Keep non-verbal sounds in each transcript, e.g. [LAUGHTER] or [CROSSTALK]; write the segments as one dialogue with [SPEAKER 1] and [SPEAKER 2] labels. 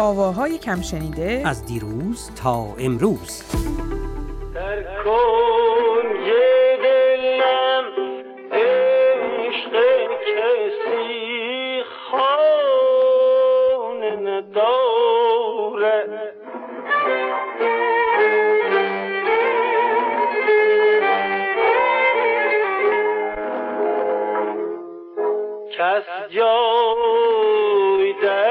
[SPEAKER 1] آواهای کم شنیده
[SPEAKER 2] از دیروز تا امروز.
[SPEAKER 3] در کنج دلم عشق کسی خانه ندارد کس جای در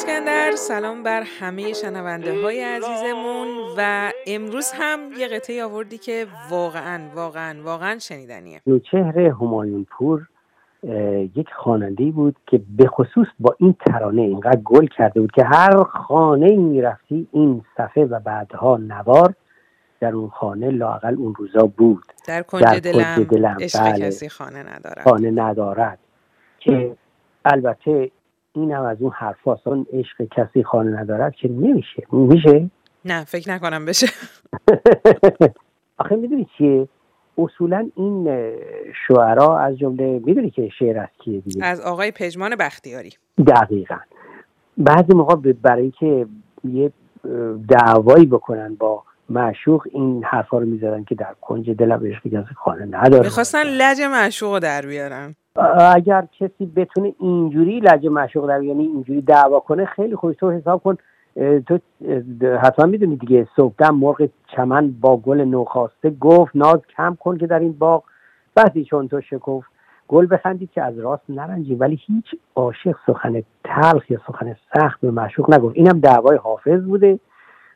[SPEAKER 1] اسکندر سلام بر همه شنونده های عزیزمون. و امروز هم یه قطعه آوردی که واقعا واقعا واقعا شنیدنیه.
[SPEAKER 4] نوچهر همایون پور یک خواننده بود که به خصوص با این ترانه اینقدر گل کرده بود که هر خانه می‌رفتی این صفحه و بعدها نوار در اون خانه لاقل اون روزا بود.
[SPEAKER 1] در
[SPEAKER 4] در
[SPEAKER 1] کنج
[SPEAKER 4] کنج
[SPEAKER 1] دلم.
[SPEAKER 4] دلم،
[SPEAKER 1] عشق
[SPEAKER 4] بله.
[SPEAKER 1] کسی خانه ندارد.
[SPEAKER 4] خانه ندارد. که البته این هم از اون حرف اون عشق کسی خانه ندارد که نمیشه. میشه؟
[SPEAKER 1] نه فکر نکنم بشه. [LAUGHS]
[SPEAKER 4] آخه می‌دونی چیه؟ اصولا این شعرا از جمله می‌دونی که شعر از کیه دیگه؟
[SPEAKER 1] از آقای پژمان بختیاری.
[SPEAKER 4] دقیقا. بعضی موقع برای اینکه یه دعوایی بکنن با معشوق این حرفا رو می‌زدن که در کنج دلم عشق کسی خانه نداره.
[SPEAKER 1] می‌خواستن لج معشوق رو در بیارن.
[SPEAKER 4] اگر کسی بتونه اینجوری لجه معشوق در یعنی اینجوری دعوا کنه خیلی خوش تو حساب کن تو حتما می‌دونی دیگه. صبحدم مرغ چمن با گل نوخاسته گفت ناز کم کن که در این باغ. بعدی چون تو شکفت گل بخندید که از راست نرنجی ولی هیچ عاشق سخن تلخ یا سخن سخت به معشوق نگفت. اینم دعوای حافظ بوده.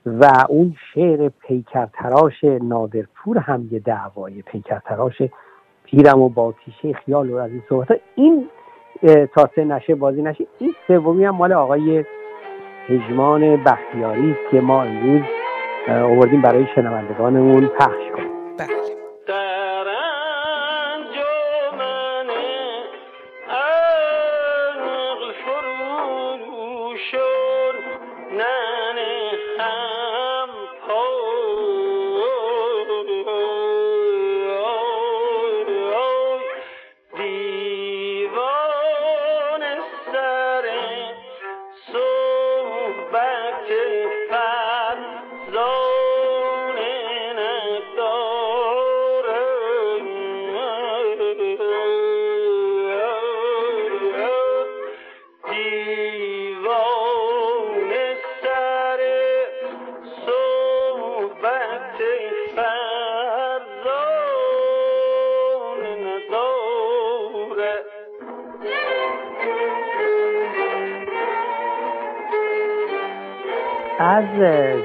[SPEAKER 4] و اون شعر پیکر تراش نادرپور هم یه دعوای پیکر تراش پیرم و با تیشه خیال و از این صحبت این اه، تا نشه بازی نشه این سومی هم مال آقای پژمان بختیاری که ما امروز آوردیم برای شنوندگانمون پخش کنیم.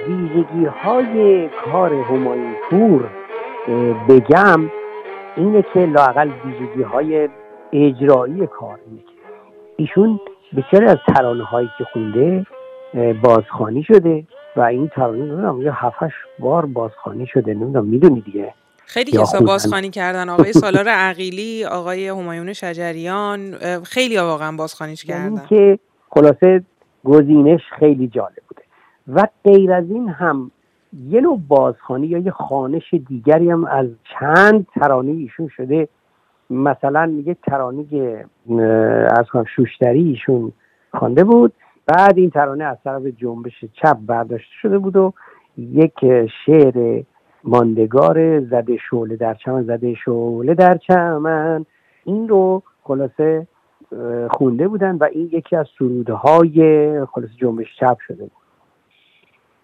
[SPEAKER 4] ویژگی های کار همایون پور بگم اینه که لاقل ویژگی های اجرایی کار اینه که ایشون بسیاری از ترانه هایی که خونده اه، بازخوانی شده و این ترانه نمی‌دونم یه هفتش بار بازخوانی شده نمی‌دونم می‌دونی دیگه؟
[SPEAKER 1] خیلی کسا
[SPEAKER 4] خوندن.
[SPEAKER 1] بازخوانی کردن. آقای [LAUGHS] سالار عقیلی آقای همایون شجریان خیلی واقعا بازخوانیش
[SPEAKER 4] یعنی
[SPEAKER 1] کردن.
[SPEAKER 4] که خلاصه گزینش خیلی جالب. و غیر از این هم یه نوع بازخوانی یا یه خانش دیگری هم از چند ترانه ایشون شده. مثلا یک ترانه از شوشتری ایشون خوانده بود. بعد این ترانه از طرف جنبش چپ برداشته شده بود و یک شعر ماندگار زده شعله در چمن زده شعله در چمن. این رو خلاصه خونده بودن و این یکی از سروده های خلاص جنبش چپ شده بود.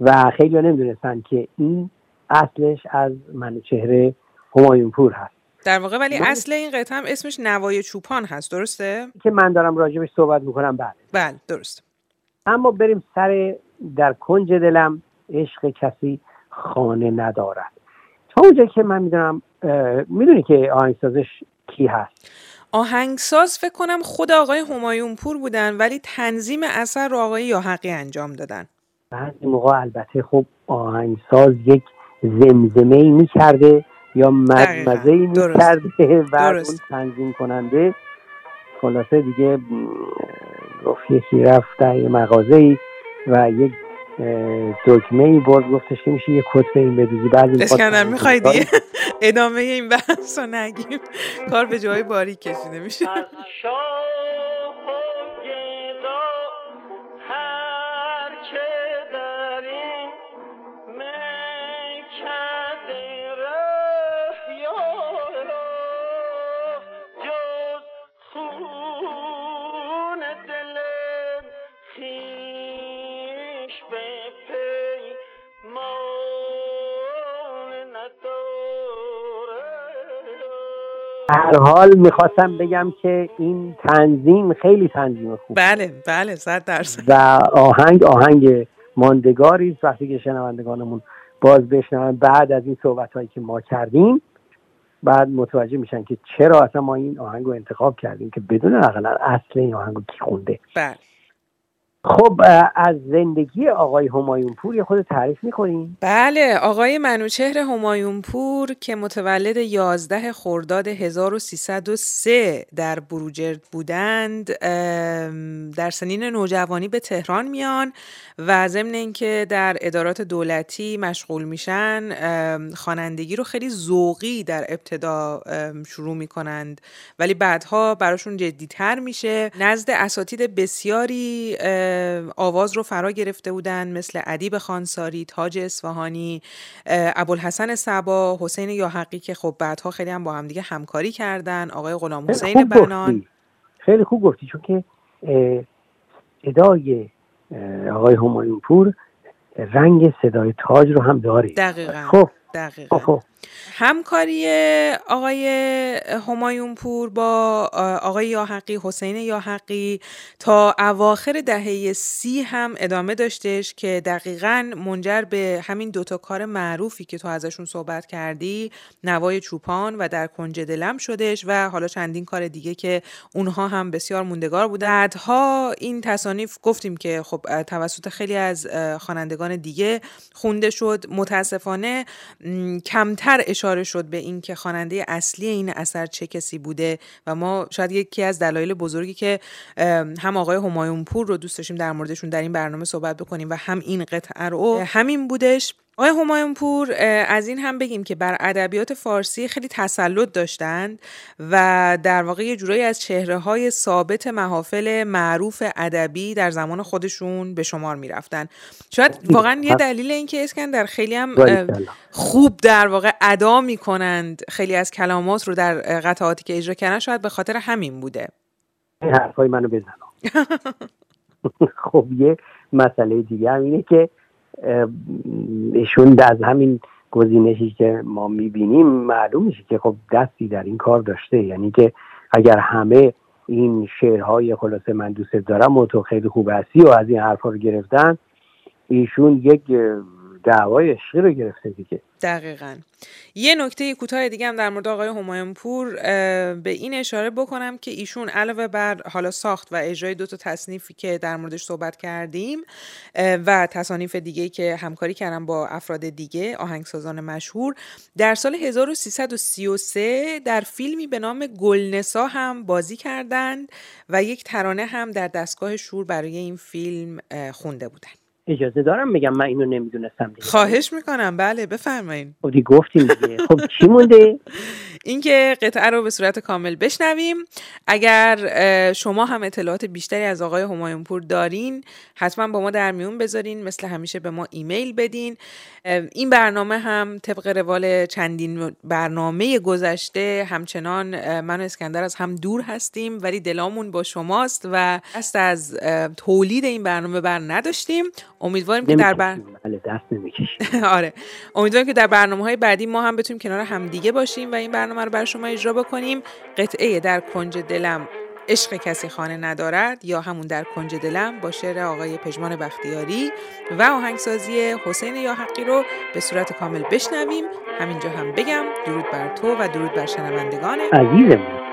[SPEAKER 4] و خیلی نمی‌دونستن که این اصلش از منوچهر همایون پور هست.
[SPEAKER 1] در واقع ولی
[SPEAKER 4] من-
[SPEAKER 1] اصل این قطعه هم اسمش نوای چوپان هست درسته؟
[SPEAKER 4] که من دارم راجبش صحبت می‌کنم بعد
[SPEAKER 1] بله درست.
[SPEAKER 4] اما بریم سر در کنج دلم عشق کسی خانه ندارد. تا اونجا که من می‌دونم می‌دونی که آهنگسازش کی هست؟
[SPEAKER 1] آهنگساز فکر کنم خود آقای همایون پور بودن ولی تنظیم اثر رو آقای یاحقی انجام دادن.
[SPEAKER 4] بعضی موقع البته خب آهنگساز یک زمزمه ای می‌کرده یا. مزمزه ای
[SPEAKER 1] درست.
[SPEAKER 4] می‌کرده [LAUGHS]
[SPEAKER 1] درست.
[SPEAKER 4] اون تنظیم کننده. خلاصه دیگه گفت یکی رفت در یه مغازه ای و یک دکمه ای برد. گفتش که میشه یه کتبه این بدوزی. بعد
[SPEAKER 1] اسکندر می‌خوای دیگه؟ [LAUGHS] ادامه این بحث رو نگیم. کار به جای باریک کشیده میشه.
[SPEAKER 3] هر
[SPEAKER 4] حال می‌خواستم بگم که این تنظیم خیلی تنظیم خوب
[SPEAKER 1] بله بله صد درصد.
[SPEAKER 4] و آهنگ آهنگ ماندگاری است. وقتی که شنوندگانمون باز بشنون بعد از این صحبت هایی که ما کردیم بعد متوجه میشن که چرا اصلا ما این آهنگ رو انتخاب کردیم که بدون اقلا اصل این آهنگ رو کی خونده.
[SPEAKER 1] بله.
[SPEAKER 4] خب از زندگی آقای همایون پور خود تعریف می‌کنیم؟
[SPEAKER 1] بله آقای منوچهر همایون پور که متولد 11 خرداد 1303 در بروجرد بودند در سنین نوجوانی به تهران میان و ضمن اینکه در ادارات دولتی مشغول میشن خوانندگی رو خیلی ذوقی در ابتدا شروع می‌کنند. ولی بعدها براشون جدیتر میشه. نزد اساتید بسیاری آواز رو فرا گرفته بودن مثل ادیب خانساری تاج اصفهانی ابوالحسن صبا حسین یاحقی که خب بعدها خیلی هم با هم دیگه همکاری کردن آقای غلام حسین بنان
[SPEAKER 4] گفتی. خیلی خوب گفتی چون که صدای اه، آقای همایون پور رنگ صدای تاج رو هم داره
[SPEAKER 1] دقیقا
[SPEAKER 4] خب.
[SPEAKER 1] دقیقا.
[SPEAKER 4] خب.
[SPEAKER 1] همکاری آقای همایون پور با آقای یاحقی حسین یاحقی تا اواخر دهه سی هم ادامه داشتش که دقیقا منجر به همین دوتا کار معروفی که تو ازشون صحبت کردی نوای چوپان و در کنج دلم شدش و حالا چندین کار دیگه که اونها هم بسیار موندگار بودن. بعدها این تصانیف گفتیم که خب توسط خیلی از خوانندگان دیگه خونده شد. متاسفانه م، کمتر اشاره شد به این که خواننده اصلی این اثر چه کسی بوده و ما شاید یکی از دلایل بزرگی که هم آقای همایون پور رو دوست داشتیم در موردشون در این برنامه صحبت بکنیم و هم این قطعه رو همین بودش آقای همایون پور از این هم بگیم که بر ادبیات فارسی خیلی تسلط داشتند و در واقع یه جورایی از چهره های ثابت محافل معروف ادبی در زمان خودشون به شمار می‌رفتن. شاید واقعا یه دلیل این که اسکندر خیلی هم. خوب در واقع ادا می‌کنند خیلی از کلمات رو در قطعاتی که اجرا کردن شاید به خاطر همین بوده.
[SPEAKER 4] این حرفای منو بزن [LAUGHS] خب یه مسئله دیگه هم اینه که ایشون از همین گزینشی که ما می‌بینیم معلوم میشه که خب دستی در این کار داشته. یعنی که اگر همه این شعرهای خلاصه من دوست دارم و تو خیلی خوب هستی و از این حرفا رو گرفتن ایشون یک دعوای عشقی رو گرفته دیگه.
[SPEAKER 1] دقیقا. یه نکته کوتاه دیگه هم در مورد آقای همایون پور به این اشاره بکنم که ایشون علاوه بر حالا ساخت و اجرای دو تا تصنیفی که در موردش صحبت کردیم و تصانیف دیگه که همکاری کردن با افراد دیگه آهنگسازان مشهور در سال 1333 در فیلمی به نام گلنسا هم بازی کردند و یک ترانه هم در دستگاه شور برای این فیلم خونده بودن
[SPEAKER 4] اجازه دارم میگم من اینو نمی‌دونستم دیگه.
[SPEAKER 1] خواهش می‌کنم. بله بفرمایید
[SPEAKER 4] خب دیگه گفتیم دیگه. خب چی مونده؟ [LAUGHS]
[SPEAKER 1] اینکه قطعه رو به صورت کامل بشنویم. اگر شما هم اطلاعات بیشتری از آقای همایون پور دارین حتما با ما در میون بذارین مثل همیشه به ما ایمیل بدین. این برنامه هم طبق روال چندین برنامه گذشته همچنان من و اسکندر از هم دور هستیم ولی دلامون با شماست و دست از تولید این برنامه بر نداشتیم. امیدواریم که در بر...
[SPEAKER 4] بله دست [LAUGHS]
[SPEAKER 1] آره. امیدوارم که در برنامه های بعدی ما هم بتونیم کنار همدیگه باشیم و این برنامه رو برای شما اجرا بکنیم. قطعه در کنج دلم عشق کسی خانه ندارد یا همون در کنج دلم با شعر آقای پژمان بختیاری و آهنگسازی حسین یاحقی رو به صورت کامل بشنویم. همینجا هم بگم درود بر تو و درود بر شنوندگان.
[SPEAKER 4] عزیزمون.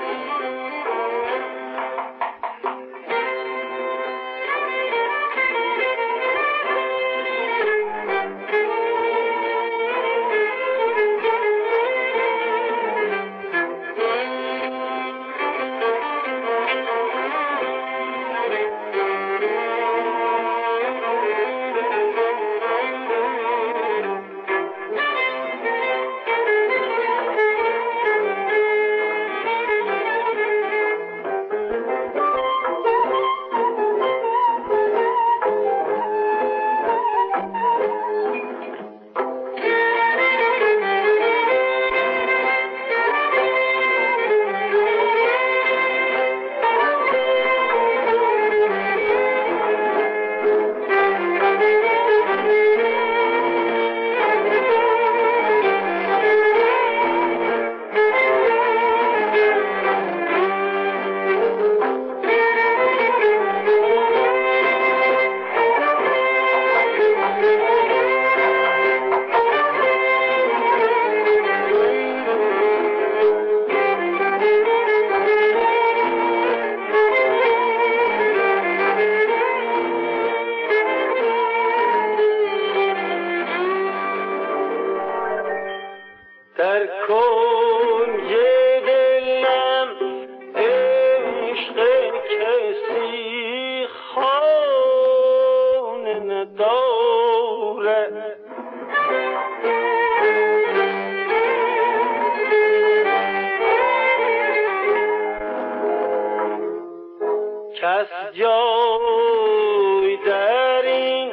[SPEAKER 3] کس جای در این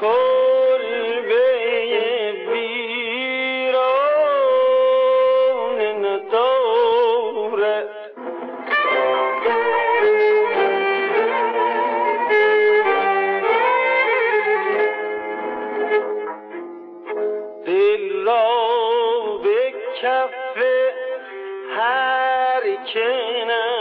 [SPEAKER 3] کلبه بیران نداره. دل را به کف هر کنار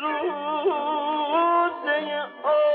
[SPEAKER 3] روزه آن